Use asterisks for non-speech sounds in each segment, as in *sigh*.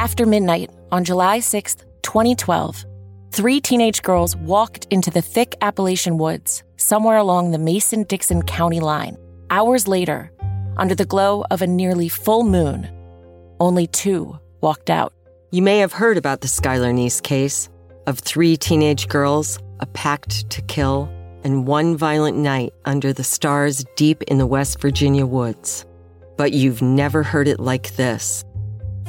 After midnight on July 6, 2012, three teenage girls walked into the thick Appalachian woods somewhere along the Mason Dixon County line. Hours later, under the glow of a nearly full moon, only two walked out. You may have heard about the Skylar Neese case of three teenage girls, a pact to kill, and one violent night under the stars deep in the West Virginia woods. But you've never heard it like this.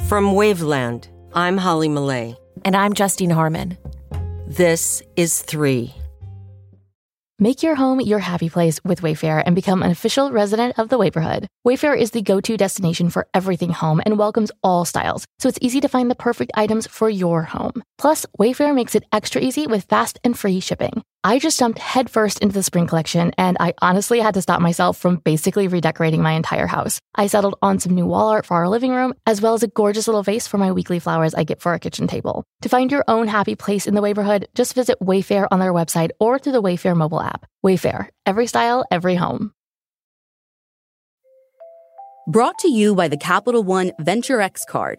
From Waveland, I'm Holly Millea. And I'm Justine Harmon. This is Three. Make your home your happy place with Wayfair and become an official resident of the neighborhood. Wayfair is the go-to destination for everything home and welcomes all styles, so it's easy to find the perfect items for your home. Plus, Wayfair makes it extra easy with fast and free shipping. I just jumped headfirst into the spring collection, and I honestly had to stop myself from basically redecorating my entire house. I settled on some new wall art for our living room, as well as a gorgeous little vase for my weekly flowers I get for our kitchen table. To find your own happy place in the neighborhood, just visit Wayfair on their website or through the Wayfair mobile app. Wayfair, every style, every home. Brought to you by the Capital One Venture X card.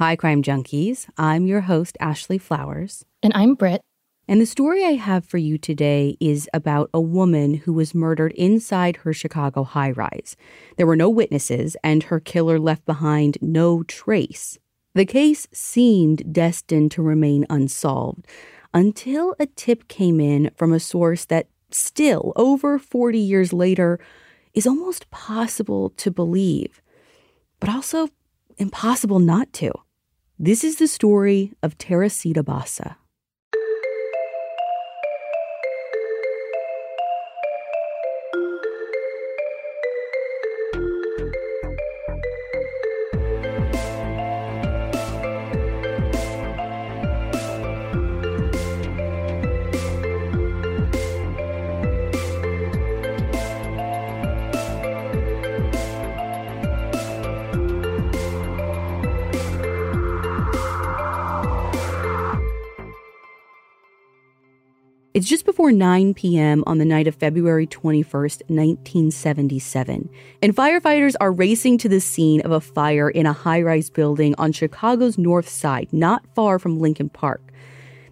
Hi, Crime Junkies. I'm your host, Ashley Flowers. And I'm Britt. And the story I have for you today is about a woman who was murdered inside her Chicago high rise. There were no witnesses, and her killer left behind no trace. The case seemed destined to remain unsolved until a tip came in from a source that still, over 40 years later, is almost possible to believe, but also impossible not to. This is the story of Teresita Basa. It's just before 9 p.m. on the night of February 21st, 1977, and firefighters are racing to the scene of a fire in a high rise building on Chicago's north side, not far from Lincoln Park.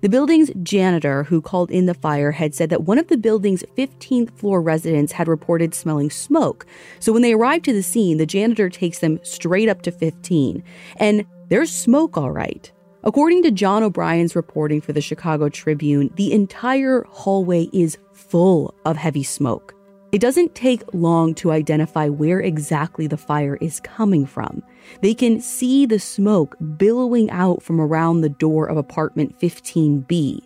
The building's janitor, who called in the fire, had said that one of the building's 15th floor residents had reported smelling smoke. So when they arrived to the scene, the janitor takes them straight up to 15. And there's smoke, all right. According to John O'Brien's reporting for the Chicago Tribune, the entire hallway is full of heavy smoke. It doesn't take long to identify where exactly the fire is coming from. They can see the smoke billowing out from around the door of apartment 15B.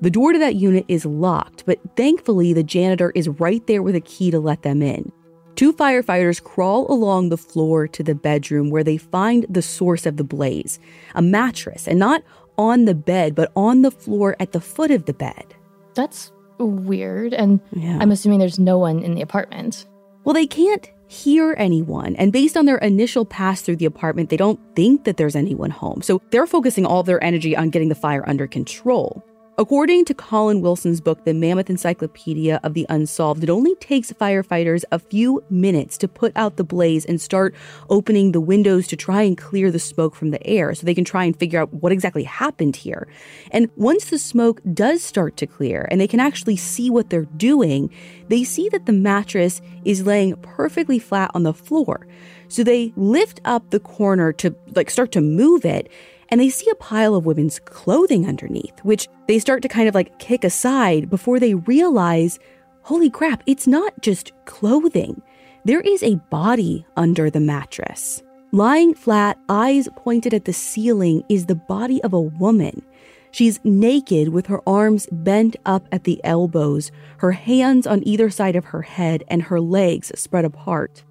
The door to that unit is locked, but thankfully the janitor is right there with a key to let them in. Two firefighters crawl along the floor to the bedroom where they find the source of the blaze a mattress, and not on the bed, but on the floor at the foot of the bed. That's weird. And yeah. I'm assuming there's no one in the apartment. Well, they can't hear anyone. And based on their initial pass through the apartment, they don't think that there's anyone home. So they're focusing all their energy on getting the fire under control. According to Colin Wilson's book, The Mammoth Encyclopedia of the Unsolved, it only takes firefighters a few minutes to put out the blaze and start opening the windows to try and clear the smoke from the air so they can try and figure out what exactly happened here. And once the smoke does start to clear and they can actually see what they're doing, they see that the mattress is laying perfectly flat on the floor. So they lift up the corner to like start to move it and they see a pile of women's clothing underneath, which they start to kind of like kick aside before they realize holy crap, it's not just clothing. There is a body under the mattress. Lying flat, eyes pointed at the ceiling, is the body of a woman. She's naked with her arms bent up at the elbows, her hands on either side of her head, and her legs spread apart.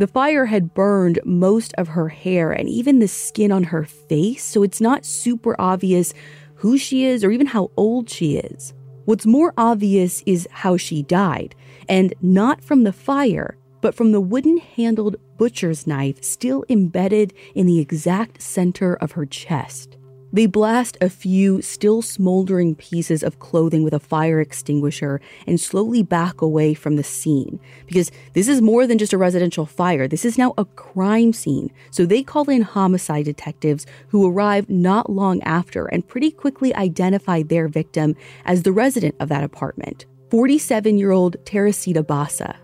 The fire had burned most of her hair and even the skin on her face, so it's not super obvious who she is or even how old she is. What's more obvious is how she died, and not from the fire, but from the wooden handled butcher's knife still embedded in the exact center of her chest. They blast a few still smoldering pieces of clothing with a fire extinguisher and slowly back away from the scene. Because this is more than just a residential fire, this is now a crime scene. So they call in homicide detectives who arrive not long after and pretty quickly identify their victim as the resident of that apartment 47 year old Teresita Basa.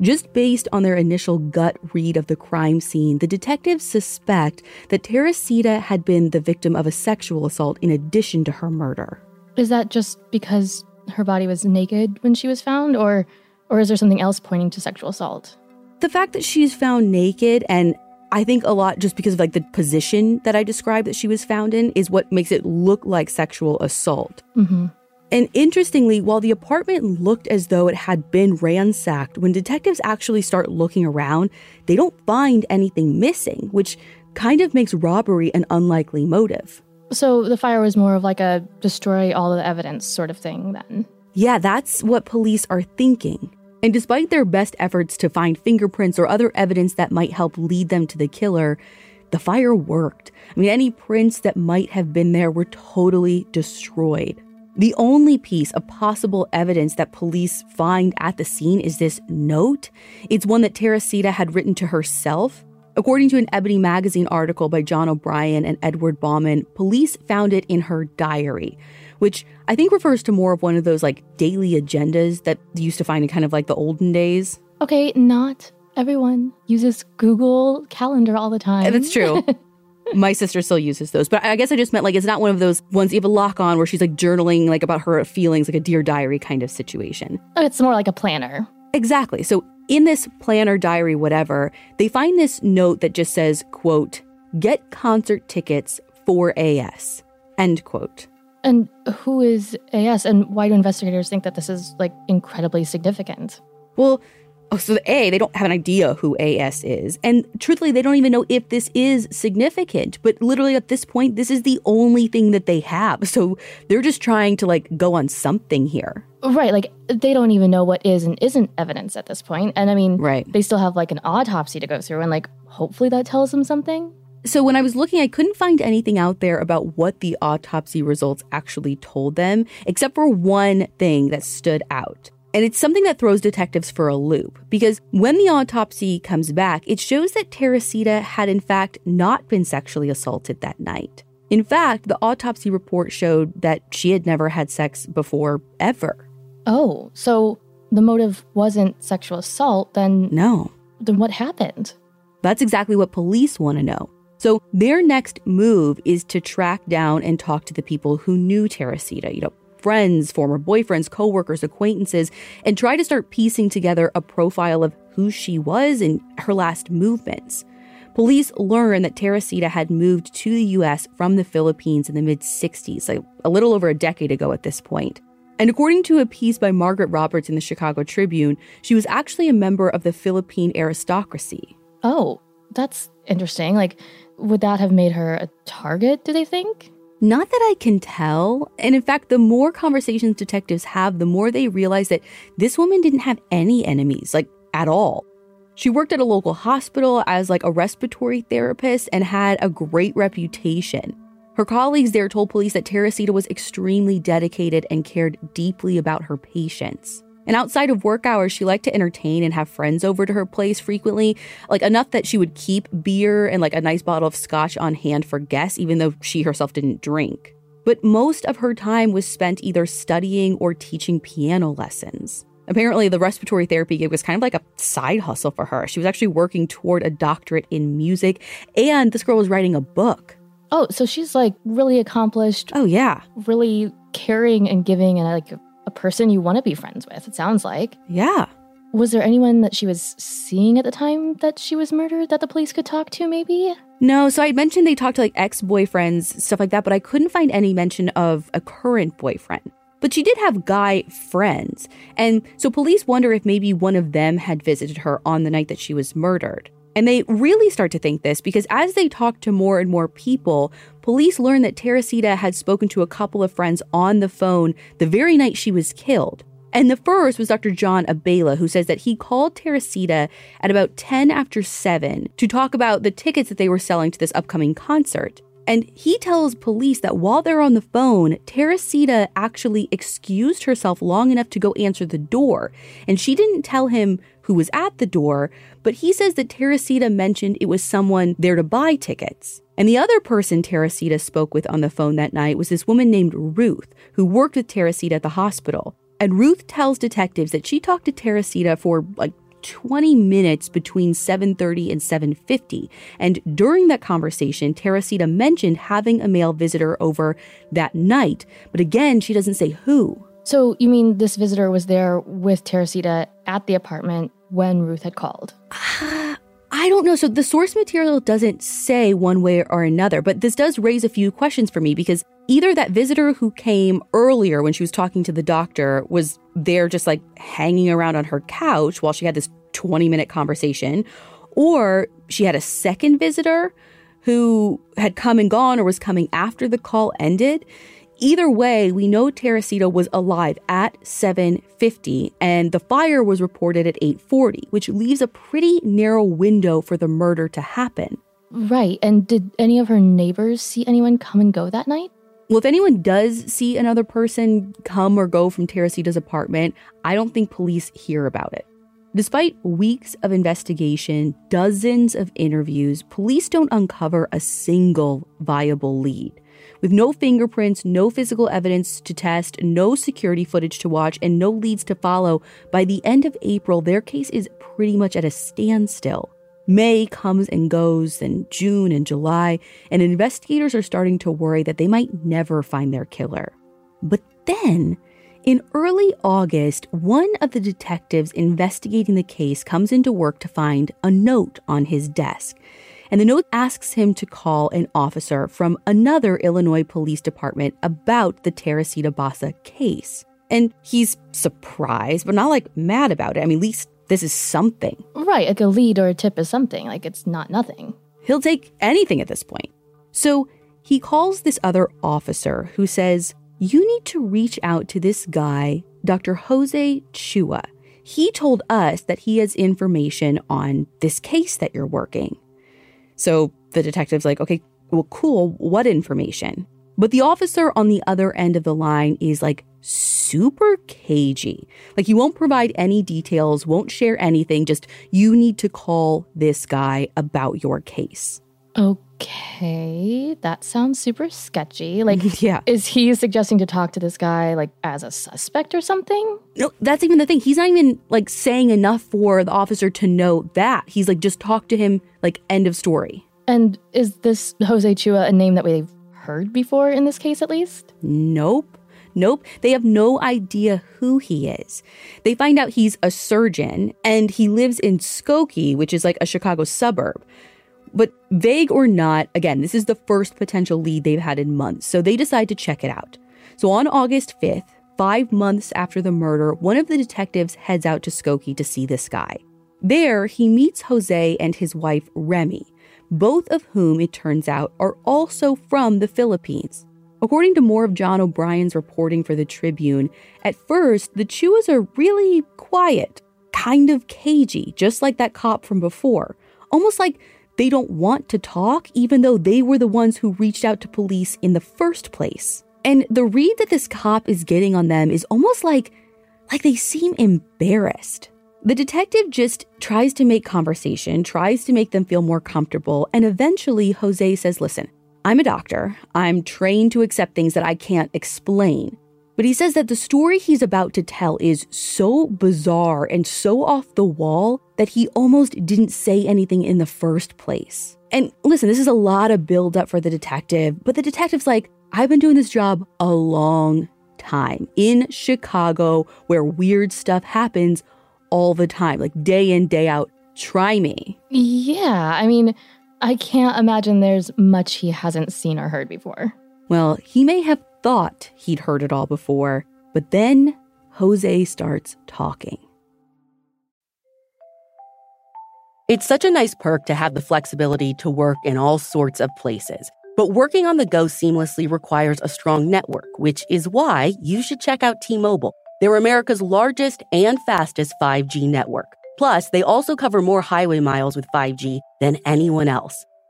Just based on their initial gut read of the crime scene, the detectives suspect that Teresita had been the victim of a sexual assault in addition to her murder. Is that just because her body was naked when she was found, or, or is there something else pointing to sexual assault? The fact that she's found naked, and I think a lot just because of like the position that I described that she was found in, is what makes it look like sexual assault. Mm-hmm. And interestingly, while the apartment looked as though it had been ransacked, when detectives actually start looking around, they don't find anything missing, which kind of makes robbery an unlikely motive. So the fire was more of like a destroy all the evidence sort of thing then? Yeah, that's what police are thinking. And despite their best efforts to find fingerprints or other evidence that might help lead them to the killer, the fire worked. I mean, any prints that might have been there were totally destroyed. The only piece of possible evidence that police find at the scene is this note. It's one that Teresita had written to herself. According to an Ebony magazine article by John O'Brien and Edward Bauman, police found it in her diary, which I think refers to more of one of those like daily agendas that you used to find in kind of like the olden days. Okay, not everyone uses Google Calendar all the time. And that's true. *laughs* my sister still uses those. But I guess I just meant like it's not one of those ones you have a lock on where she's like journaling like about her feelings, like a dear diary kind of situation. Oh, it's more like a planner. Exactly. So in this planner, diary, whatever, they find this note that just says, quote, get concert tickets for AS, end quote. And who is AS and why do investigators think that this is like incredibly significant? Well, Oh, so the A, they don't have an idea who AS is. And truthfully, they don't even know if this is significant. But literally at this point, this is the only thing that they have. So they're just trying to like go on something here. Right. Like they don't even know what is and isn't evidence at this point. And I mean, right. they still have like an autopsy to go through. And like, hopefully that tells them something. So when I was looking, I couldn't find anything out there about what the autopsy results actually told them, except for one thing that stood out. And it's something that throws detectives for a loop because when the autopsy comes back, it shows that Teresita had in fact not been sexually assaulted that night. In fact, the autopsy report showed that she had never had sex before ever. Oh, so the motive wasn't sexual assault, then. No. Then what happened? That's exactly what police want to know. So their next move is to track down and talk to the people who knew Teresita, you know, friends, former boyfriends, coworkers, acquaintances, and try to start piecing together a profile of who she was and her last movements. Police learn that Teresita had moved to the US from the Philippines in the mid 60s, like a little over a decade ago at this point. And according to a piece by Margaret Roberts in the Chicago Tribune, she was actually a member of the Philippine aristocracy. Oh, that's interesting. Like, would that have made her a target, do they think? Not that I can tell. And in fact, the more conversations detectives have, the more they realize that this woman didn't have any enemies, like at all. She worked at a local hospital as like a respiratory therapist and had a great reputation. Her colleagues there told police that Teresita was extremely dedicated and cared deeply about her patients. And outside of work hours, she liked to entertain and have friends over to her place frequently, like enough that she would keep beer and like a nice bottle of scotch on hand for guests, even though she herself didn't drink. But most of her time was spent either studying or teaching piano lessons. Apparently, the respiratory therapy gig was kind of like a side hustle for her. She was actually working toward a doctorate in music, and this girl was writing a book. Oh, so she's like really accomplished. Oh, yeah. Really caring and giving and like a person you want to be friends with, it sounds like. Yeah. Was there anyone that she was seeing at the time that she was murdered that the police could talk to, maybe? No, so I mentioned they talked to like ex boyfriends, stuff like that, but I couldn't find any mention of a current boyfriend. But she did have guy friends. And so police wonder if maybe one of them had visited her on the night that she was murdered. And they really start to think this because as they talk to more and more people, police learn that Teresita had spoken to a couple of friends on the phone the very night she was killed. And the first was Dr. John Abela, who says that he called Teresita at about 10 after 7 to talk about the tickets that they were selling to this upcoming concert. And he tells police that while they're on the phone, Teresita actually excused herself long enough to go answer the door. And she didn't tell him who was at the door, but he says that Teresita mentioned it was someone there to buy tickets. And the other person Teresita spoke with on the phone that night was this woman named Ruth, who worked with Teresita at the hospital. And Ruth tells detectives that she talked to Teresita for like 20 minutes between 7:30 and 7:50. And during that conversation, Teresita mentioned having a male visitor over that night, but again, she doesn't say who. So, you mean this visitor was there with Teresita at the apartment when Ruth had called? I don't know. So the source material doesn't say one way or another, but this does raise a few questions for me because either that visitor who came earlier when she was talking to the doctor was there just like hanging around on her couch while she had this 20 minute conversation, or she had a second visitor who had come and gone or was coming after the call ended. Either way, we know Teresita was alive at 7:50 and the fire was reported at 8:40, which leaves a pretty narrow window for the murder to happen. Right. And did any of her neighbors see anyone come and go that night? Well, if anyone does see another person come or go from Teresita's apartment, I don't think police hear about it. Despite weeks of investigation, dozens of interviews, police don't uncover a single viable lead. With no fingerprints, no physical evidence to test, no security footage to watch, and no leads to follow, by the end of April, their case is pretty much at a standstill. May comes and goes, then June and July, and investigators are starting to worry that they might never find their killer. But then, in early August, one of the detectives investigating the case comes into work to find a note on his desk and the note asks him to call an officer from another Illinois police department about the Teresita Basa case. And he's surprised, but not like mad about it. I mean, at least this is something. Right, like a lead or a tip is something. Like it's not nothing. He'll take anything at this point. So he calls this other officer who says, You need to reach out to this guy, Dr. Jose Chua. He told us that he has information on this case that you're working. So the detective's like, okay, well, cool. What information? But the officer on the other end of the line is like super cagey. Like he won't provide any details, won't share anything, just you need to call this guy about your case. Okay, that sounds super sketchy. Like, *laughs* yeah. Is he suggesting to talk to this guy like as a suspect or something? No, that's even the thing. He's not even like saying enough for the officer to know that. He's like, just talk to him, like, end of story. And is this Jose Chua a name that we've heard before in this case, at least? Nope. Nope, they have no idea who he is. They find out he's a surgeon and he lives in Skokie, which is like a Chicago suburb. But vague or not, again, this is the first potential lead they've had in months, so they decide to check it out. So on August 5th, five months after the murder, one of the detectives heads out to Skokie to see this guy. There, he meets Jose and his wife, Remy, both of whom, it turns out, are also from the Philippines. According to more of John O'Brien's reporting for the Tribune, at first, the Chuas are really quiet, kind of cagey, just like that cop from before. Almost like they don't want to talk, even though they were the ones who reached out to police in the first place. And the read that this cop is getting on them is almost like like they seem embarrassed. The detective just tries to make conversation, tries to make them feel more comfortable, and eventually Jose says, "Listen, I'm a doctor. I'm trained to accept things that I can't explain. But he says that the story he's about to tell is so bizarre and so off the wall that he almost didn't say anything in the first place. And listen, this is a lot of build up for the detective, but the detective's like, I've been doing this job a long time in Chicago where weird stuff happens all the time, like day in, day out. Try me. Yeah, I mean, I can't imagine there's much he hasn't seen or heard before. Well, he may have thought he'd heard it all before, but then Jose starts talking. It's such a nice perk to have the flexibility to work in all sorts of places. But working on the go seamlessly requires a strong network, which is why you should check out T Mobile. They're America's largest and fastest 5G network. Plus, they also cover more highway miles with 5G than anyone else.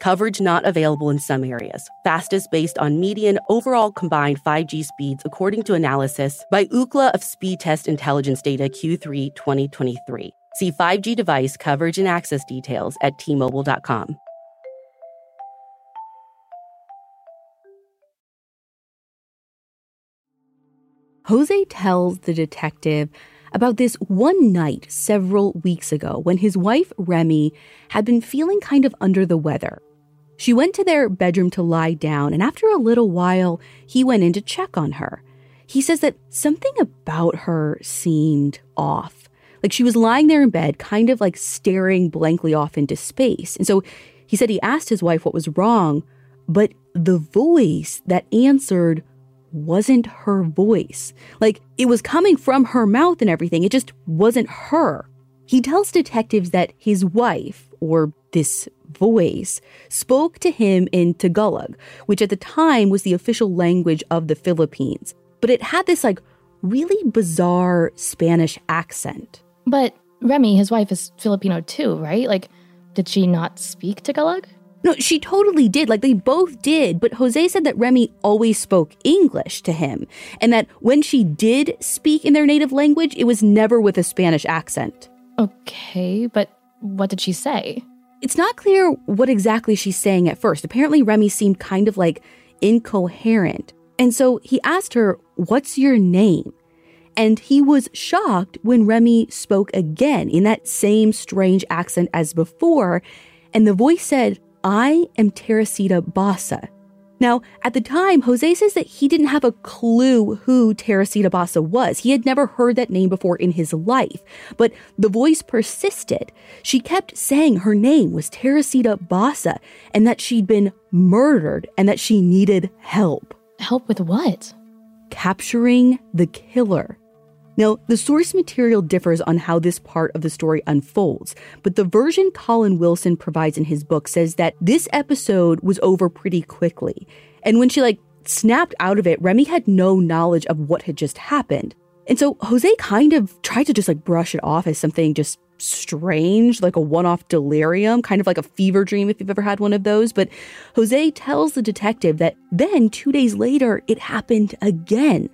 Coverage not available in some areas. Fastest based on median overall combined 5G speeds, according to analysis by Ookla of Speed Test Intelligence Data Q3 2023. See 5G device coverage and access details at tmobile.com. Jose tells the detective about this one night several weeks ago when his wife, Remy, had been feeling kind of under the weather. She went to their bedroom to lie down, and after a little while, he went in to check on her. He says that something about her seemed off. Like she was lying there in bed, kind of like staring blankly off into space. And so he said he asked his wife what was wrong, but the voice that answered wasn't her voice. Like it was coming from her mouth and everything, it just wasn't her. He tells detectives that his wife, or this voice, spoke to him in Tagalog, which at the time was the official language of the Philippines. But it had this like really bizarre Spanish accent. But Remy, his wife, is Filipino too, right? Like, did she not speak Tagalog? No, she totally did. Like they both did. But Jose said that Remy always spoke English to him, and that when she did speak in their native language, it was never with a Spanish accent. Okay, but what did she say? It's not clear what exactly she's saying at first. Apparently, Remy seemed kind of like incoherent. And so he asked her, What's your name? And he was shocked when Remy spoke again in that same strange accent as before. And the voice said, I am Teresita Basa. Now, at the time, Jose says that he didn't have a clue who Teresita Basa was. He had never heard that name before in his life. But the voice persisted. She kept saying her name was Teresita Basa and that she'd been murdered and that she needed help. Help with what? Capturing the killer. Now, the source material differs on how this part of the story unfolds, but the version Colin Wilson provides in his book says that this episode was over pretty quickly. And when she like snapped out of it, Remy had no knowledge of what had just happened. And so Jose kind of tried to just like brush it off as something just strange, like a one off delirium, kind of like a fever dream if you've ever had one of those. But Jose tells the detective that then two days later, it happened again.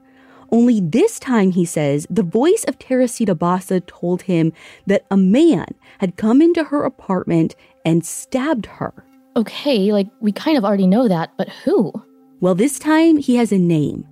Only this time, he says, the voice of Teresita Basa told him that a man had come into her apartment and stabbed her. Okay, like we kind of already know that, but who? Well, this time he has a name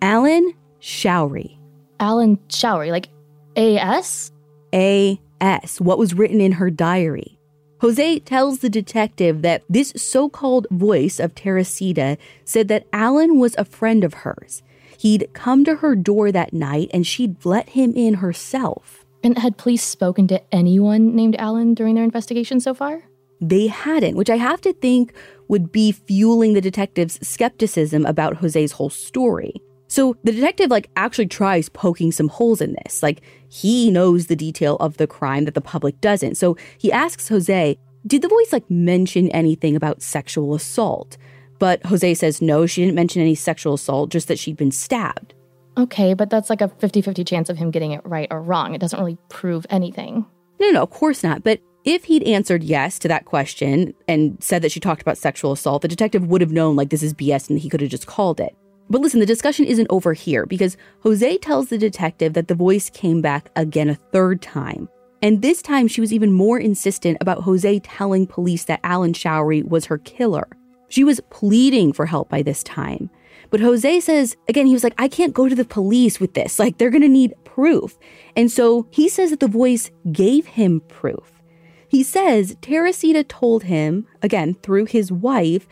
Alan Showery. Alan Showery, like A.S.? A.S., what was written in her diary. Jose tells the detective that this so called voice of Teresita said that Alan was a friend of hers He'd come to her door that night and she'd let him in herself. And had police spoken to anyone named Alan during their investigation so far? They hadn't, which I have to think would be fueling the detective's skepticism about Jose's whole story. So the detective like actually tries poking some holes in this. Like he knows the detail of the crime that the public doesn't. So he asks Jose, "Did the voice like mention anything about sexual assault?" But Jose says no, she didn't mention any sexual assault, just that she'd been stabbed. Okay, but that's like a 50 50 chance of him getting it right or wrong. It doesn't really prove anything. No, no, of course not. But if he'd answered yes to that question and said that she talked about sexual assault, the detective would have known like this is BS and he could have just called it. But listen, the discussion isn't over here because Jose tells the detective that the voice came back again a third time. And this time she was even more insistent about Jose telling police that Alan Showery was her killer. She was pleading for help by this time. But Jose says, again, he was like, I can't go to the police with this. Like, they're going to need proof. And so he says that the voice gave him proof, He says Teresita told him, again through his wife,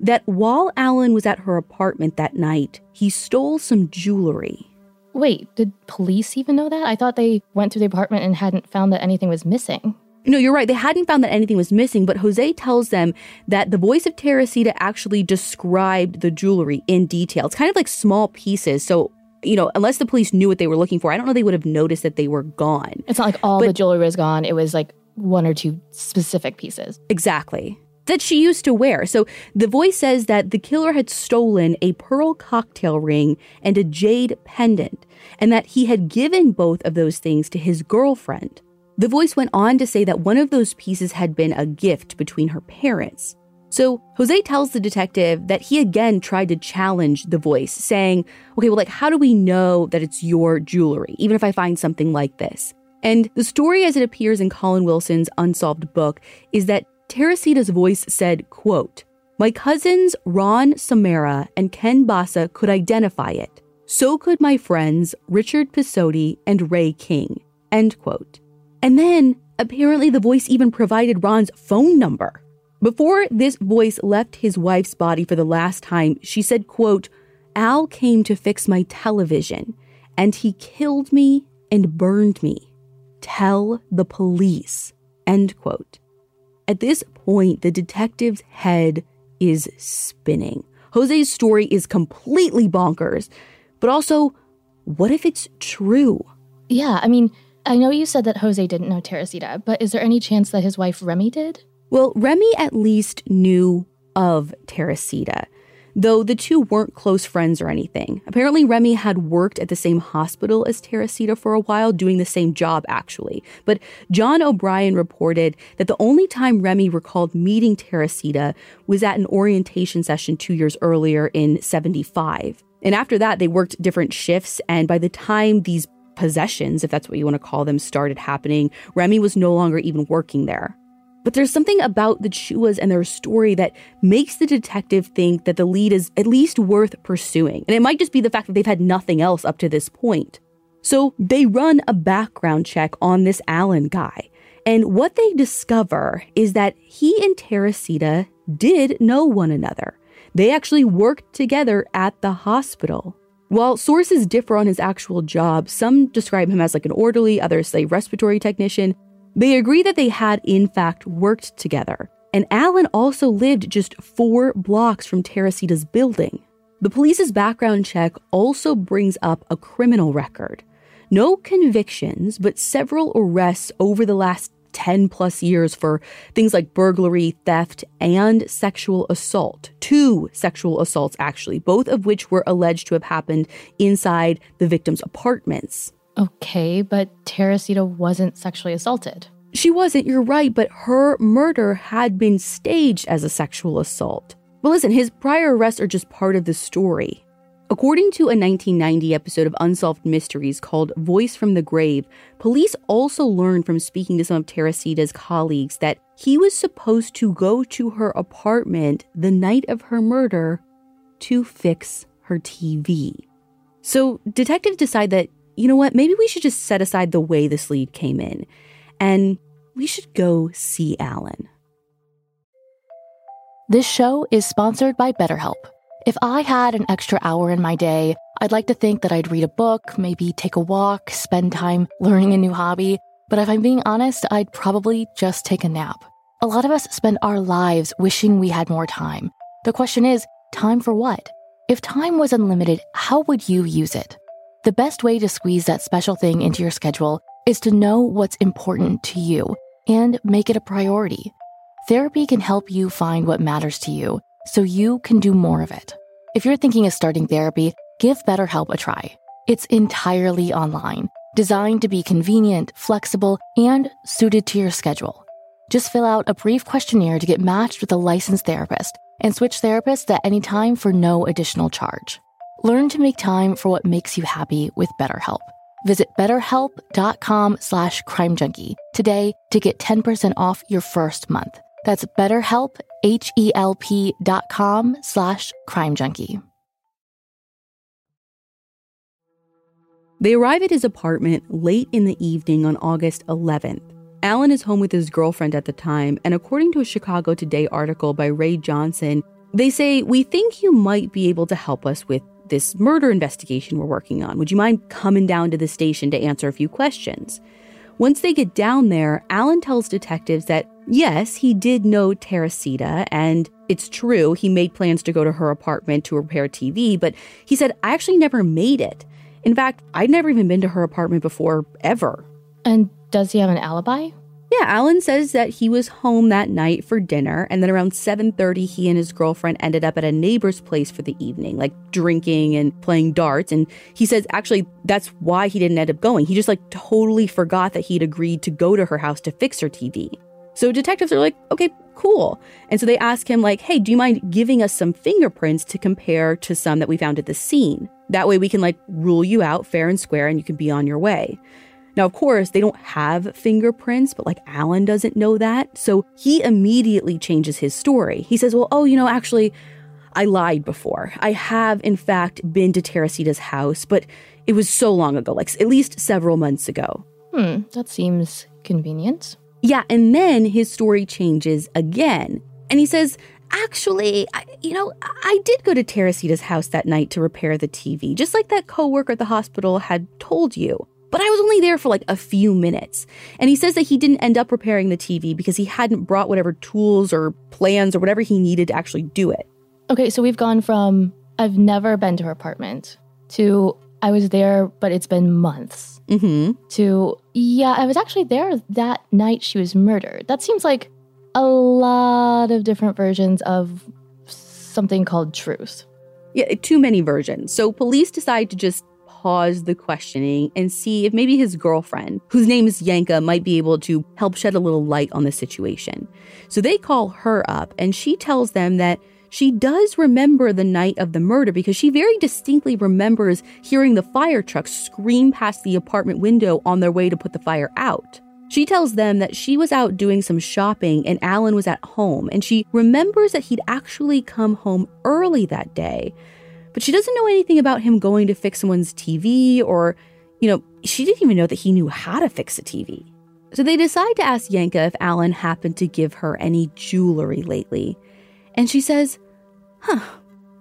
that while Alan was at her apartment that night, he stole some jewelry. Wait, did police even know that? I thought they went through the apartment and hadn't found that anything was missing. No, you're right. They hadn't found that anything was missing, but Jose tells them that the voice of Teresita actually described the jewelry in detail. It's kind of like small pieces. So, you know, unless the police knew what they were looking for, I don't know they would have noticed that they were gone. It's not like all but, the jewelry was gone. It was like one or two specific pieces. Exactly. That she used to wear. So the voice says that the killer had stolen a pearl cocktail ring and a jade pendant, and that he had given both of those things to his girlfriend. The voice went on to say that one of those pieces had been a gift between her parents. So Jose tells the detective that he again tried to challenge the voice, saying, okay, well, like, how do we know that it's your jewelry, even if I find something like this? And the story as it appears in Colin Wilson's unsolved book is that Teresita's voice said, quote, My cousins Ron Samara and Ken Basa could identify it. So could my friends Richard Pisotti and Ray King. End quote. And then, apparently, the voice even provided Ron's phone number. Before this voice left his wife's body for the last time, she said, quote, Al came to fix my television, and he killed me and burned me. Tell the police. End quote. At this point, the detective's head is spinning. Jose's story is completely bonkers, but also, what if it's true? Yeah, I mean, I know you said that Jose didn't know Teresita, but is there any chance that his wife Remy did? Well, Remy at least knew of Teresita, though the two weren't close friends or anything. Apparently, Remy had worked at the same hospital as Teresita for a while, doing the same job actually. But John O'Brien reported that the only time Remy recalled meeting Teresita was at an orientation session two years earlier in 75. And after that, they worked different shifts. And by the time these possessions, if that's what you want to call them, started happening, Remy was no longer even working there. But there's something about the Chuas and their story that makes the detective think that the lead is at least worth pursuing. And it might just be the fact that they've had nothing else up to this point. So they run a background check on this Allen guy. And what they discover is that he and Teresita did know one another. They actually worked together at the hospital. While sources differ on his actual job, some describe him as like an orderly, others say respiratory technician. They agree that they had, in fact, worked together. And Allen also lived just four blocks from Teresita's building. The police's background check also brings up a criminal record. No convictions, but several arrests over the last 10 plus years for things like burglary, theft, and sexual assault. Two sexual assaults, actually, both of which were alleged to have happened inside the victim's apartments. Okay, but Teresita wasn't sexually assaulted. She wasn't, you're right, but her murder had been staged as a sexual assault. But listen, his prior arrests are just part of the story. According to a 1990 episode of Unsolved Mysteries called Voice from the Grave, police also learned from speaking to some of Teresita's colleagues that he was supposed to go to her apartment the night of her murder to fix her TV. So detectives decide that, you know what, maybe we should just set aside the way this lead came in and we should go see Alan. This show is sponsored by BetterHelp. If I had an extra hour in my day, I'd like to think that I'd read a book, maybe take a walk, spend time *laughs* learning a new hobby. But if I'm being honest, I'd probably just take a nap. A lot of us spend our lives wishing we had more time. The question is, time for what? If time was unlimited, how would you use it? The best way to squeeze that special thing into your schedule is to know what's important to you and make it a priority. Therapy can help you find what matters to you so you can do more of it. If you're thinking of starting therapy, give BetterHelp a try. It's entirely online, designed to be convenient, flexible, and suited to your schedule. Just fill out a brief questionnaire to get matched with a licensed therapist and switch therapists at any time for no additional charge. Learn to make time for what makes you happy with BetterHelp. Visit betterhelp.com slash crimejunkie today to get 10% off your first month. That's betterhelp, H-E-L-P dot com slash crime junkie. They arrive at his apartment late in the evening on August 11th. Alan is home with his girlfriend at the time, and according to a Chicago Today article by Ray Johnson, they say, We think you might be able to help us with this murder investigation we're working on. Would you mind coming down to the station to answer a few questions? Once they get down there, Alan tells detectives that yes, he did know Teresita, and it's true, he made plans to go to her apartment to repair TV, but he said, I actually never made it. In fact, I'd never even been to her apartment before, ever. And does he have an alibi? Yeah, Alan says that he was home that night for dinner and then around 7:30 he and his girlfriend ended up at a neighbor's place for the evening, like drinking and playing darts and he says actually that's why he didn't end up going. He just like totally forgot that he'd agreed to go to her house to fix her TV. So detectives are like, "Okay, cool." And so they ask him like, "Hey, do you mind giving us some fingerprints to compare to some that we found at the scene? That way we can like rule you out fair and square and you can be on your way." Now, of course, they don't have fingerprints, but like Alan doesn't know that. So he immediately changes his story. He says, Well, oh, you know, actually, I lied before. I have, in fact, been to Teresita's house, but it was so long ago, like at least several months ago. Hmm, that seems convenient. Yeah, and then his story changes again. And he says, Actually, I, you know, I did go to Teresita's house that night to repair the TV, just like that coworker at the hospital had told you. But I was only there for like a few minutes. And he says that he didn't end up repairing the TV because he hadn't brought whatever tools or plans or whatever he needed to actually do it. Okay, so we've gone from I've never been to her apartment to I was there, but it's been months. Mm-hmm. To yeah, I was actually there that night she was murdered. That seems like a lot of different versions of something called truth. Yeah, too many versions. So police decide to just pause the questioning and see if maybe his girlfriend, whose name is Yanka, might be able to help shed a little light on the situation. So they call her up and she tells them that she does remember the night of the murder because she very distinctly remembers hearing the fire truck scream past the apartment window on their way to put the fire out. She tells them that she was out doing some shopping and Alan was at home, and she remembers that he'd actually come home early that day but she doesn't know anything about him going to fix someone's TV or, you know, she didn't even know that he knew how to fix a TV. So they decide to ask Yanka if Alan happened to give her any jewelry lately. And she says, Huh,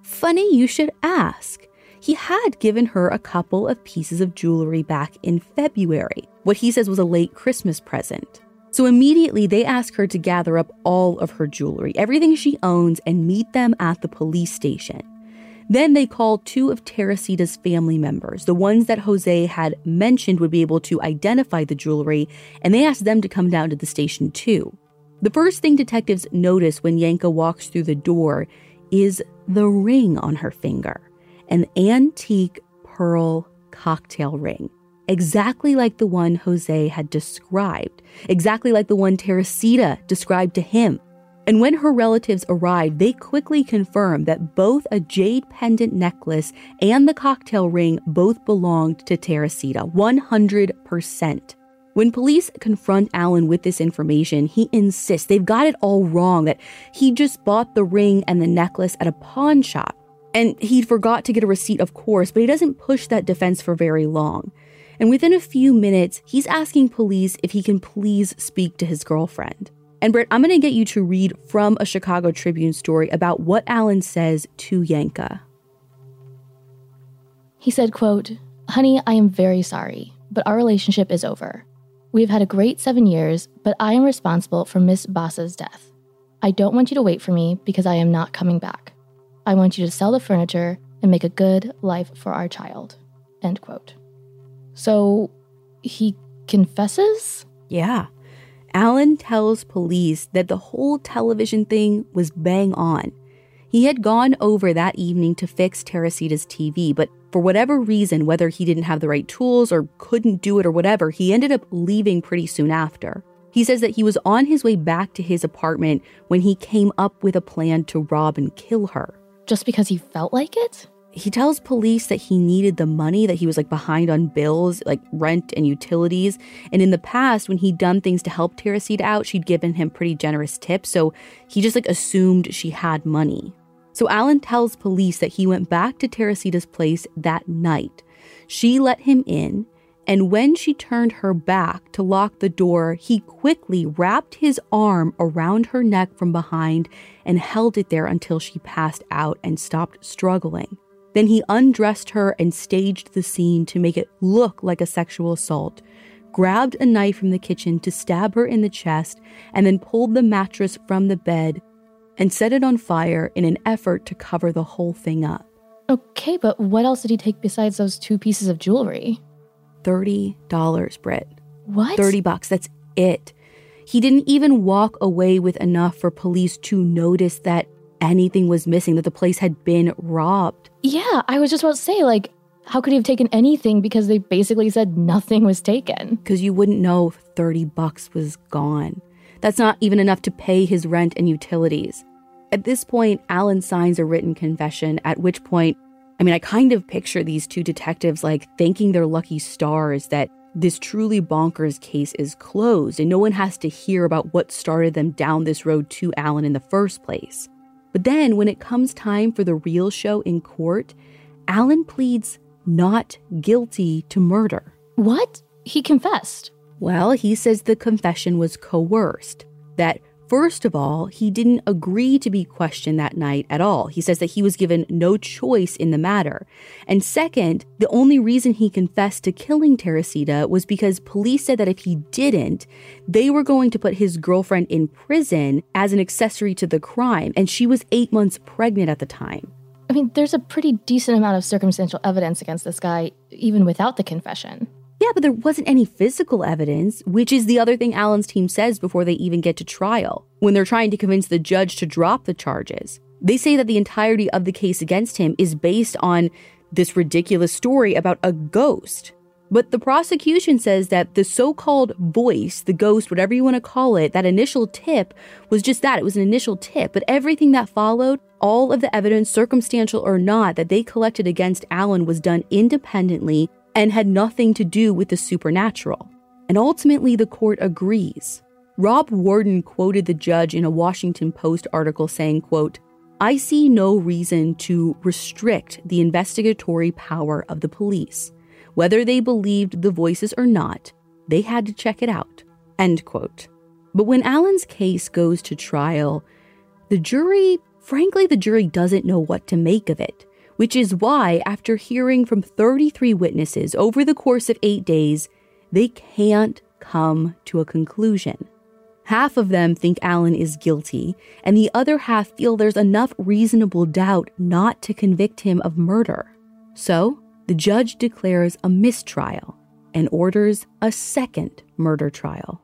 funny you should ask. He had given her a couple of pieces of jewelry back in February, what he says was a late Christmas present. So immediately they ask her to gather up all of her jewelry, everything she owns, and meet them at the police station. Then they call two of Teresita's family members, the ones that Jose had mentioned would be able to identify the jewelry, and they ask them to come down to the station too. The first thing detectives notice when Yanka walks through the door is the ring on her finger an antique pearl cocktail ring, exactly like the one Jose had described, exactly like the one Teresita described to him. And when her relatives arrived, they quickly confirmed that both a jade pendant necklace and the cocktail ring both belonged to Teresita, 100%. When police confront Alan with this information, he insists they've got it all wrong, that he just bought the ring and the necklace at a pawn shop. And he forgot to get a receipt, of course, but he doesn't push that defense for very long. And within a few minutes, he's asking police if he can please speak to his girlfriend. And Britt, I'm going to get you to read from a Chicago Tribune story about what Alan says to Yanka. He said, quote, Honey, I am very sorry, but our relationship is over. We've had a great seven years, but I am responsible for Miss Basa's death. I don't want you to wait for me because I am not coming back. I want you to sell the furniture and make a good life for our child. End quote. So he confesses? Yeah. Alan tells police that the whole television thing was bang on. He had gone over that evening to fix Teresita's TV, but for whatever reason, whether he didn't have the right tools or couldn't do it or whatever, he ended up leaving pretty soon after. He says that he was on his way back to his apartment when he came up with a plan to rob and kill her. Just because he felt like it? he tells police that he needed the money that he was like behind on bills like rent and utilities and in the past when he'd done things to help teresita out she'd given him pretty generous tips so he just like assumed she had money so alan tells police that he went back to teresita's place that night she let him in And when she turned her back to lock the door, he quickly wrapped his arm around her neck from behind and held it there until she passed out and stopped struggling. Then he undressed her and staged the scene to make it look like a sexual assault, grabbed a knife from the kitchen to stab her in the chest, and then pulled the mattress from the bed and set it on fire in an effort to cover the whole thing up. Okay, but what else did he take besides those two pieces of jewelry? $30, Britt. What? 30 bucks. That's it. He didn't even walk away with enough for police to notice that anything was missing, that the place had been robbed. Yeah, I was just about to say, like, how could he have taken anything because they basically said nothing was taken? Because you wouldn't know if 30 bucks was gone. That's not even enough to pay his rent and utilities. At this point, Alan signs a written confession, at which point I mean, I kind of picture these two detectives like thanking their lucky stars that this truly bonkers case is closed and no one has to hear about what started them down this road to Alan in the first place. But then when it comes time for the real show in court, Alan pleads not guilty to murder. What? He confessed. Well, he says the confession was coerced, that First of all, he didn't agree to be questioned that night at all. He says that he was given no choice in the matter. And second, the only reason he confessed to killing Teresita was because police said that if he didn't, they were going to put his girlfriend in prison as an accessory to the crime, and she was eight months pregnant at the time. I mean, there's a pretty decent amount of circumstantial evidence against this guy, even without the confession. Yeah, but there wasn't any physical evidence, which is the other thing Alan's team says before they even get to trial, when they're trying to convince the judge to drop the charges. They say that the entirety of the case against him is based on this ridiculous story about a ghost. But the prosecution says that the so called voice, the ghost, whatever you want to call it, that initial tip was just that. It was an initial tip. But everything that followed, all of the evidence, circumstantial or not, that they collected against Alan was done independently and had nothing to do with the supernatural. And ultimately, the court agrees. Rob Warden quoted the judge in a Washington Post article saying, quote, I see no reason to restrict the investigatory power of the police. Whether they believed the voices or not, they had to check it out. End quote. But when Alan's case goes to trial, the jury, frankly, the jury doesn't know what to make of it which is why, after hearing from 33 witnesses over the course of eight days, they can't come to a conclusion. Half of them think Alan is guilty, and the other half feel there's enough reasonable doubt not to convict him of murder. So, the judge declares a mistrial and orders a second murder trial.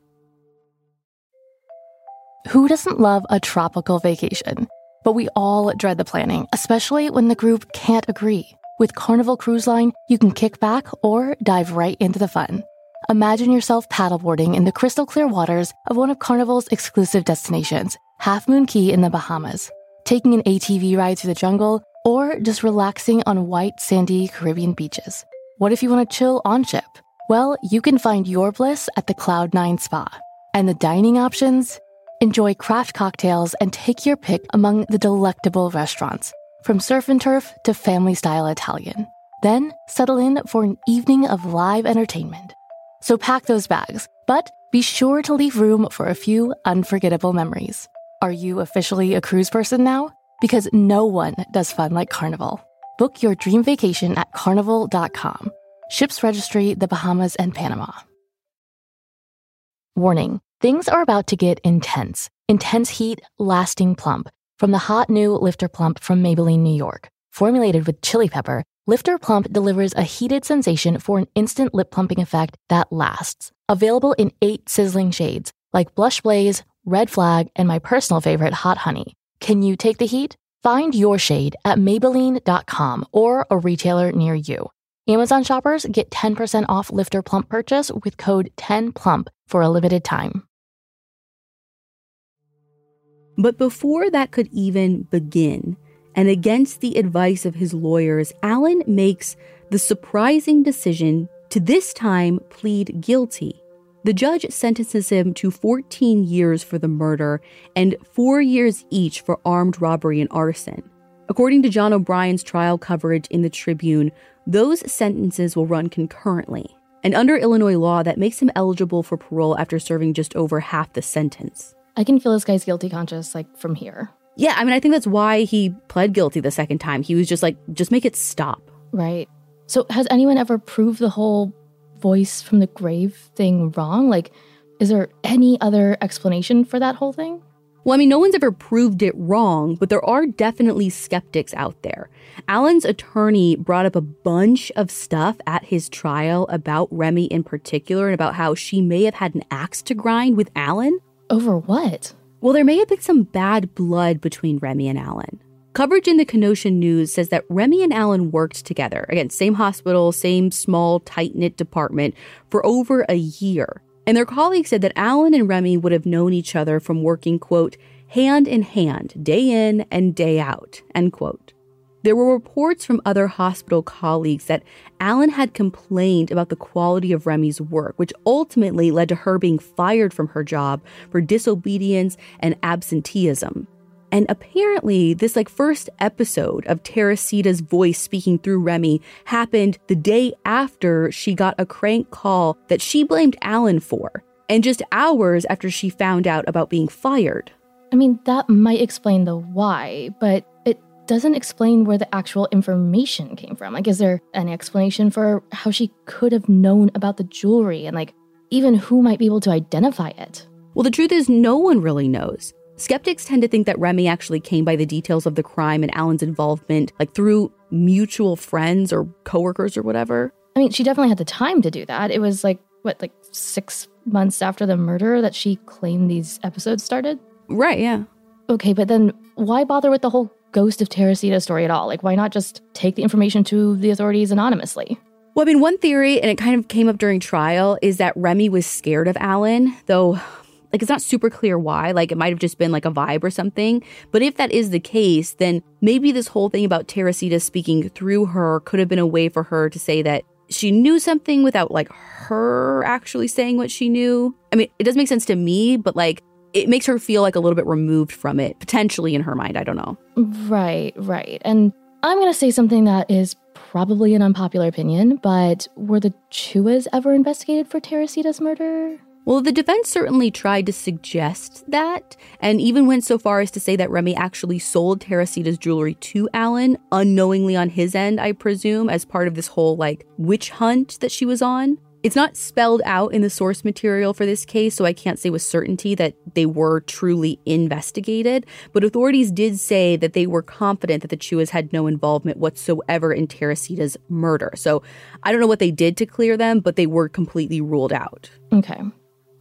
Who doesn't love a tropical vacation? But we all dread the planning, especially when the group can't agree. With Carnival Cruise Line, you can kick back or dive right into the fun. Imagine yourself paddleboarding in the crystal clear waters of one of Carnival's exclusive destinations, Half Moon Cay in the Bahamas, taking an ATV ride through the jungle, or just relaxing on white, sandy Caribbean beaches. What if you want to chill on ship? Well, you can find your bliss at the Cloud9 Spa. And the dining options? Enjoy craft cocktails and take your pick among the delectable restaurants, from surf and turf to family style Italian. Then settle in for an evening of live entertainment. So pack those bags, but be sure to leave room for a few unforgettable memories. Are you officially a cruise person now? Because no one does fun like Carnival. Book your dream vacation at carnival.com. Ships registry the Bahamas and Panama. Warning Things are about to get intense. Intense heat, lasting plump. From the hot new Lifter Plump from Maybelline, New York. Formulated with chili pepper, Lifter Plump delivers a heated sensation for an instant lip plumping effect that lasts. Available in eight sizzling shades, like Blush Blaze, Red Flag, and my personal favorite, Hot Honey. Can you take the heat? Find your shade at Maybelline.com or a retailer near you. Amazon shoppers get 10% off Lifter Plump purchase with code 10PLUMP for a limited time. But before that could even begin, and against the advice of his lawyers, Allen makes the surprising decision to this time plead guilty. The judge sentences him to 14 years for the murder and four years each for armed robbery and arson. According to John O'Brien's trial coverage in the Tribune, those sentences will run concurrently. And under Illinois law, that makes him eligible for parole after serving just over half the sentence. I can feel this guy's guilty conscience like from here. Yeah, I mean, I think that's why he pled guilty the second time. He was just like, just make it stop. Right. So, has anyone ever proved the whole voice from the grave thing wrong? Like, is there any other explanation for that whole thing? Well, I mean, no one's ever proved it wrong, but there are definitely skeptics out there. Alan's attorney brought up a bunch of stuff at his trial about Remy in particular and about how she may have had an axe to grind with Alan. Over what? Well, there may have been some bad blood between Remy and Alan. Coverage in the Kenosha News says that Remy and Alan worked together, again, same hospital, same small, tight knit department, for over a year. And their colleagues said that Alan and Remy would have known each other from working, quote, hand in hand, day in and day out, end quote. There were reports from other hospital colleagues that Alan had complained about the quality of Remy's work, which ultimately led to her being fired from her job for disobedience and absenteeism. And apparently, this like first episode of Teresita's voice speaking through Remy happened the day after she got a crank call that she blamed Alan for, and just hours after she found out about being fired. I mean, that might explain the why, but doesn't explain where the actual information came from. Like, is there any explanation for how she could have known about the jewelry and, like, even who might be able to identify it? Well, the truth is, no one really knows. Skeptics tend to think that Remy actually came by the details of the crime and Alan's involvement, like through mutual friends or coworkers or whatever. I mean, she definitely had the time to do that. It was like, what, like six months after the murder that she claimed these episodes started? Right, yeah. Okay, but then why bother with the whole ghost of Teresita story at all? Like, why not just take the information to the authorities anonymously? Well, I mean, one theory, and it kind of came up during trial, is that Remy was scared of Alan, though like it's not super clear why. Like it might have just been like a vibe or something. But if that is the case, then maybe this whole thing about Teresita speaking through her could have been a way for her to say that she knew something without like her actually saying what she knew. I mean, it does make sense to me, but like it makes her feel like a little bit removed from it, potentially in her mind. I don't know. Right, right. And I'm going to say something that is probably an unpopular opinion, but were the Chuas ever investigated for Teresita's murder? Well, the defense certainly tried to suggest that, and even went so far as to say that Remy actually sold Teresita's jewelry to Alan, unknowingly on his end, I presume, as part of this whole like witch hunt that she was on. It's not spelled out in the source material for this case, so I can't say with certainty that they were truly investigated, but authorities did say that they were confident that the Chuas had no involvement whatsoever in Teresita's murder. So I don't know what they did to clear them, but they were completely ruled out. Okay.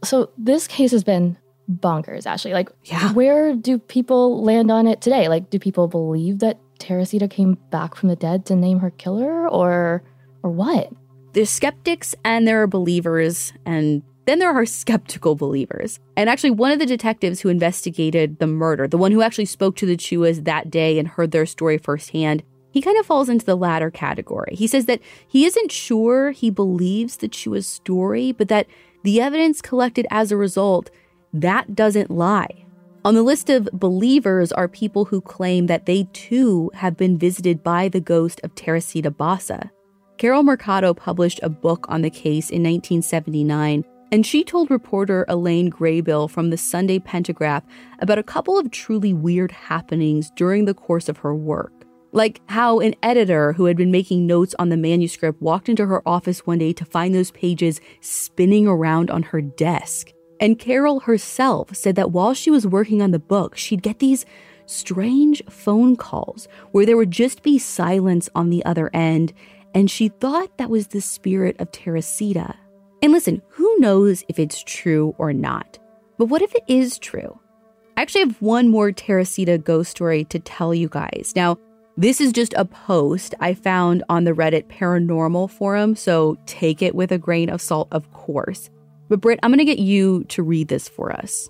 So this case has been bonkers, Ashley. Like, yeah. where do people land on it today? Like, do people believe that Teresita came back from the dead to name her killer, or or what? There's skeptics and there are believers, and then there are *laughs* skeptical believers. And actually, one of the detectives who investigated the murder, the one who actually spoke to the Chuas that day and heard their story firsthand, he kind of falls into the latter category. He says that he isn't sure he believes the Chua's story, but that the evidence collected as a result, that doesn't lie. On the list of believers are people who claim that they too have been visited by the ghost of Teresita Basa. Carol Mercado published a book on the case in 1979, and she told reporter Elaine Graybill from the Sunday Pantagraph about a couple of truly weird happenings during the course of her work. Like how an editor who had been making notes on the manuscript walked into her office one day to find those pages spinning around on her desk. And Carol herself said that while she was working on the book, she'd get these strange phone calls where there would just be silence on the other end, and she thought that was the spirit of Teresita. And listen, who knows if it's true or not? But what if it is true? I actually have one more Teresita ghost story to tell you guys. Now, this is just a post I found on the Reddit paranormal forum, so take it with a grain of salt, of course. But Britt, I'm going to get you to read this for us.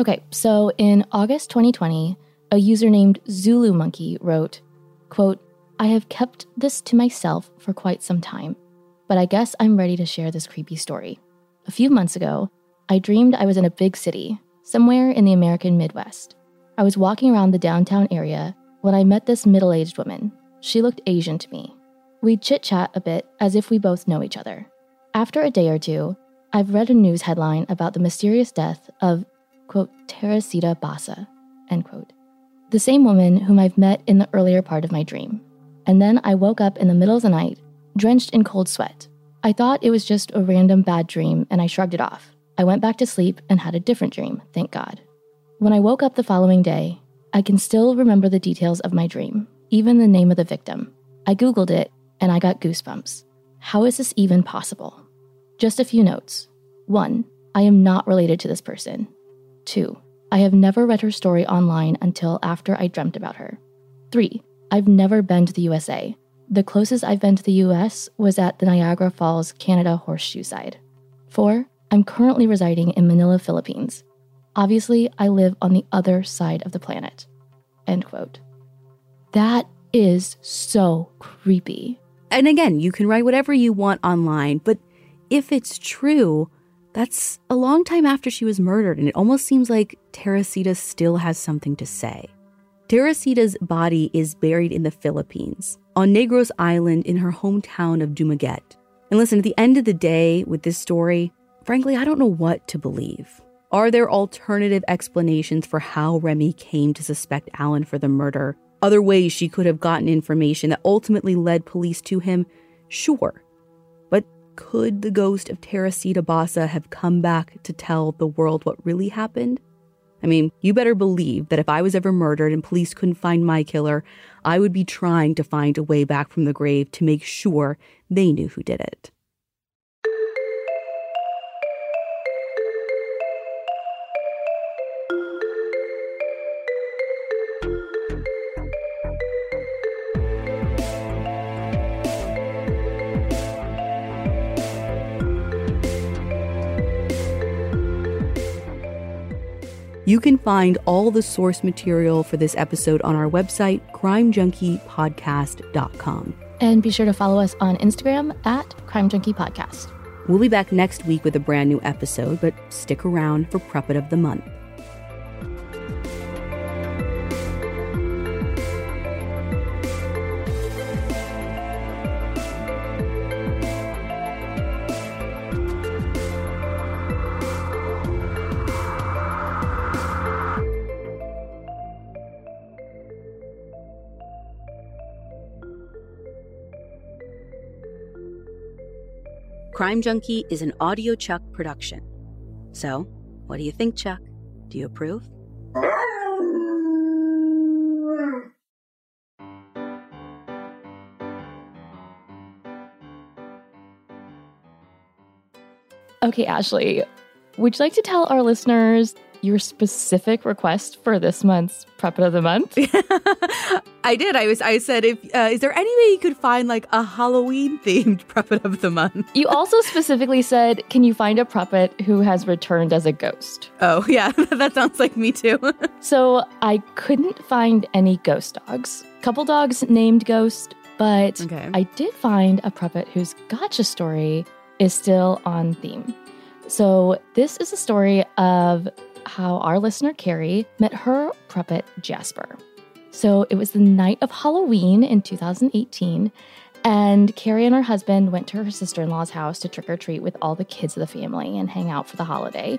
Okay, so in August 2020, a user named Zulu Monkey wrote, quote, I have kept this to myself for quite some time, but I guess I'm ready to share this creepy story. A few months ago, I dreamed I was in a big city, somewhere in the American Midwest. I was walking around the downtown area when I met this middle aged woman. She looked Asian to me. We chit chat a bit as if we both know each other. After a day or two, I've read a news headline about the mysterious death of, quote, Teresita Basa, end quote. The same woman whom I've met in the earlier part of my dream. And then I woke up in the middle of the night, drenched in cold sweat. I thought it was just a random bad dream and I shrugged it off. I went back to sleep and had a different dream, thank God. When I woke up the following day, I can still remember the details of my dream, even the name of the victim. I Googled it and I got goosebumps. How is this even possible? Just a few notes. One, I am not related to this person. Two, I have never read her story online until after I dreamt about her. Three, I've never been to the USA. The closest I've been to the US was at the Niagara Falls, Canada horseshoe side. Four, I'm currently residing in Manila, Philippines. Obviously, I live on the other side of the planet. End quote. That is so creepy. And again, you can write whatever you want online, but if it's true, that's a long time after she was murdered, and it almost seems like Teresita still has something to say. Teresita's body is buried in the Philippines, on Negros Island in her hometown of Dumaguete. And listen, at the end of the day, with this story, frankly, I don't know what to believe. Are there alternative explanations for how Remy came to suspect Alan for the murder? Other ways she could have gotten information that ultimately led police to him? Sure. But could the ghost of Teresita Basa have come back to tell the world what really happened? I mean, you better believe that if I was ever murdered and police couldn't find my killer, I would be trying to find a way back from the grave to make sure they knew who did it. You can find all the source material for this episode on our website, crimejunkiepodcast.com. And be sure to follow us on Instagram at Crime Junkie Podcast. We'll be back next week with a brand new episode, but stick around for Prepet of the Month. Crime Junkie is an audiochuck production. So, what do you think, Chuck? Do you approve? Okay, Ashley, would you like to tell our listeners your specific request for this month's prep of the month? *laughs* I did. I was. I said, if uh, is there any way you could find like a Halloween themed *laughs* Prepet of the month? You also specifically said, can you find a Prepet who has returned as a ghost? Oh *laughs* yeah, that sounds like me too. so I couldn't find any ghost dogs. Couple dogs named Ghost, but okay. I did find a Prepet whose gotcha story is still on theme. So this is a story of how our listener Carrie met her puppet Jasper. So it was the night of Halloween in 2018, and Carrie and her husband went to her sister in law's house to trick or treat with all the kids of the family and hang out for the holiday.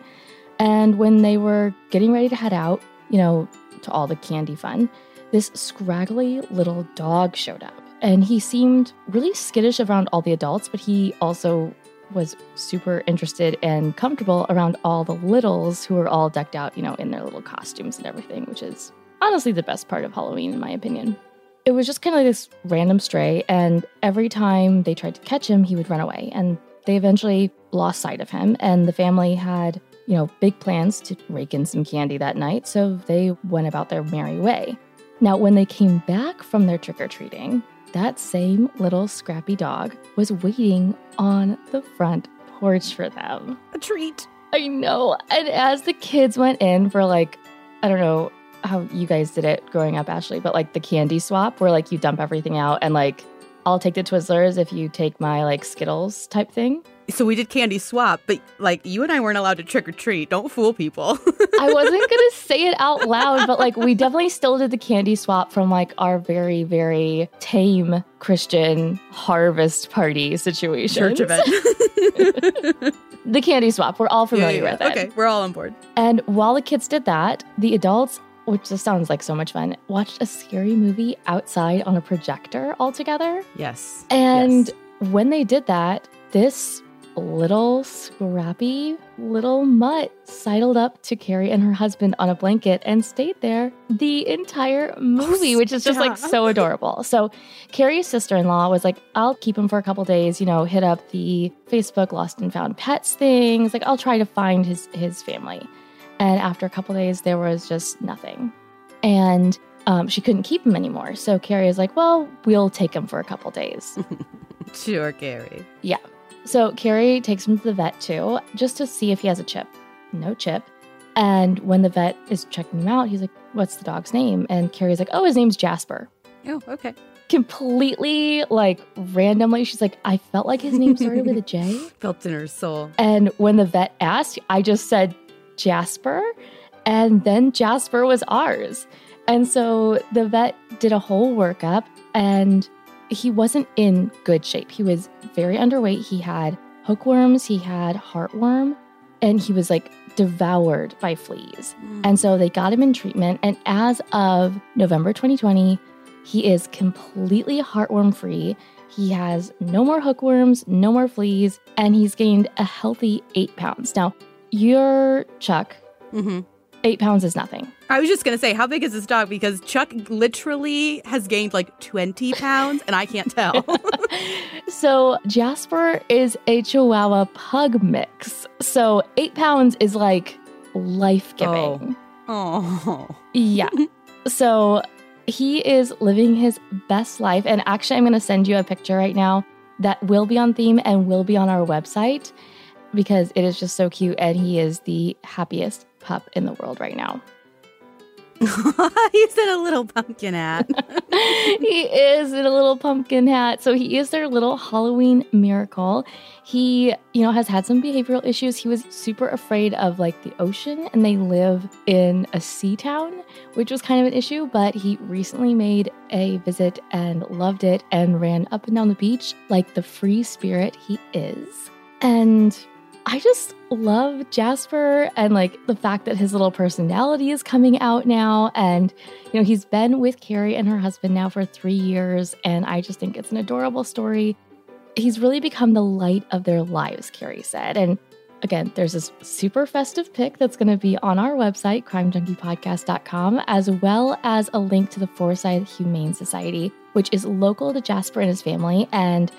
And when they were getting ready to head out, you know, to all the candy fun, this scraggly little dog showed up. And he seemed really skittish around all the adults, but he also was super interested and comfortable around all the littles who were all decked out, you know, in their little costumes and everything, which is honestly the best part of Halloween, in my opinion. It was just kind of like this random stray, and every time they tried to catch him, he would run away. And they eventually lost sight of him, and the family had, you know, big plans to rake in some candy that night, so they went about their merry way. Now, when they came back from their trick or treating, that same little scrappy dog was waiting on the front porch for them. A treat. I know. And as the kids went in for like, I don't know how you guys did it growing up, Ashley, but like the candy swap where like you dump everything out and like I'll take the Twizzlers if you take my like Skittles type thing. So we did candy swap, but like you and I weren't allowed to trick or treat. Don't fool people. I wasn't gonna *laughs* say it out loud, but like we definitely still did the candy swap from like our very, very tame Christian harvest party situation. Church event. *laughs* the candy swap. We're all familiar yeah, yeah. with it. Okay, we're all on board. And while the kids did that, the adults, which just sounds like so much fun, watched a scary movie outside on a projector all together. Yes. And yes. when they did that, this little scrappy little mutt sidled up to Carrie and her husband on a blanket and stayed there the entire movie, oh, which is just like so adorable. So Carrie's sister-in-law was like, I'll keep him for a couple days, you know, hit up the Facebook lost and found pets things. Like I'll try to find his his family. And after a couple days, there was just nothing. And um, she couldn't keep him anymore. So Carrie is like, well, we'll take him for a couple days. *laughs* sure, Carrie. Yeah. So Carrie takes him to the vet too, just to see if he has a chip. No chip. And when the vet is checking him out, he's like, What's the dog's name? And Carrie's like, Oh, his name's Jasper. Oh, okay. Completely like randomly, she's like, I felt like his name started with a J. *laughs* Felt in her soul. And when the vet asked, I just said Jasper. And then Jasper was ours. And so the vet did a whole workup and he wasn't in good shape. He was very underweight. He had hookworms, he had heartworm, and he was like devoured by fleas. Mm. And so they got him in treatment. And as of November 2020, he is completely heartworm free. He has no more hookworms, no more fleas, and he's gained a healthy eight pounds. Now, your Chuck, mm-hmm. Eight pounds is nothing. I was just gonna say, how big is this dog? Because Chuck literally has gained like 20 pounds and I can't tell. *laughs* *laughs* so Jasper is a Chihuahua pug mix. So eight pounds is like life giving. Oh. oh. Yeah. so he is living his best life. And actually, I'm gonna send you a picture right now that will be on theme and will be on our website because it is just so cute and he is the happiest pup in the world right now. *laughs* He's in a little pumpkin hat. *laughs* *laughs* he is in a little pumpkin hat. So he is their little Halloween miracle. He, you know, has had some behavioral issues. He was super afraid of like the ocean and they live in a sea town, which was kind of an issue, but he recently made a visit and loved it and ran up and down the beach like the free spirit he is. And I just love Jasper and like the fact that his little personality is coming out now. And, you know, he's been with Carrie and her husband now for three years. And I just think it's an adorable story. He's really become the light of their lives, Carrie said. And again, there's this super festive pic that's going to be on our website, crimejunkiepodcast.com, as well as a link to the Forsyth Humane Society, which is local to Jasper and his family. And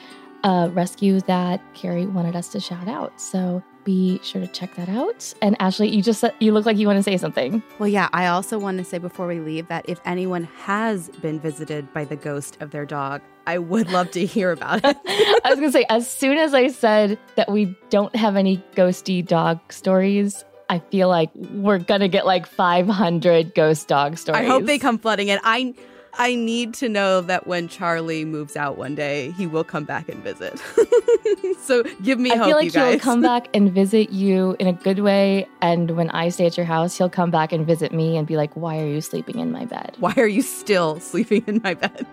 a rescue that Carrie wanted us to shout out. So be sure to check that out. And Ashley, you just you look like you want to say something. Well, yeah, I also want to say before we leave that if anyone has been visited by the ghost of their dog, I would love to hear about it. *laughs* I was going to say as soon as I said that we don't have any ghosty dog stories, I feel like we're going to get like 500 ghost dog stories. I hope they come flooding in. I I need to know that when Charlie moves out one day, he will come back and visit. *laughs* so give me hope. I hope, feel like he'll come back *laughs* and visit you in a good way. And when I stay at your house, he'll come back and visit me and be like, Why are you sleeping in my bed? Why are you still *laughs* sleeping in my bed?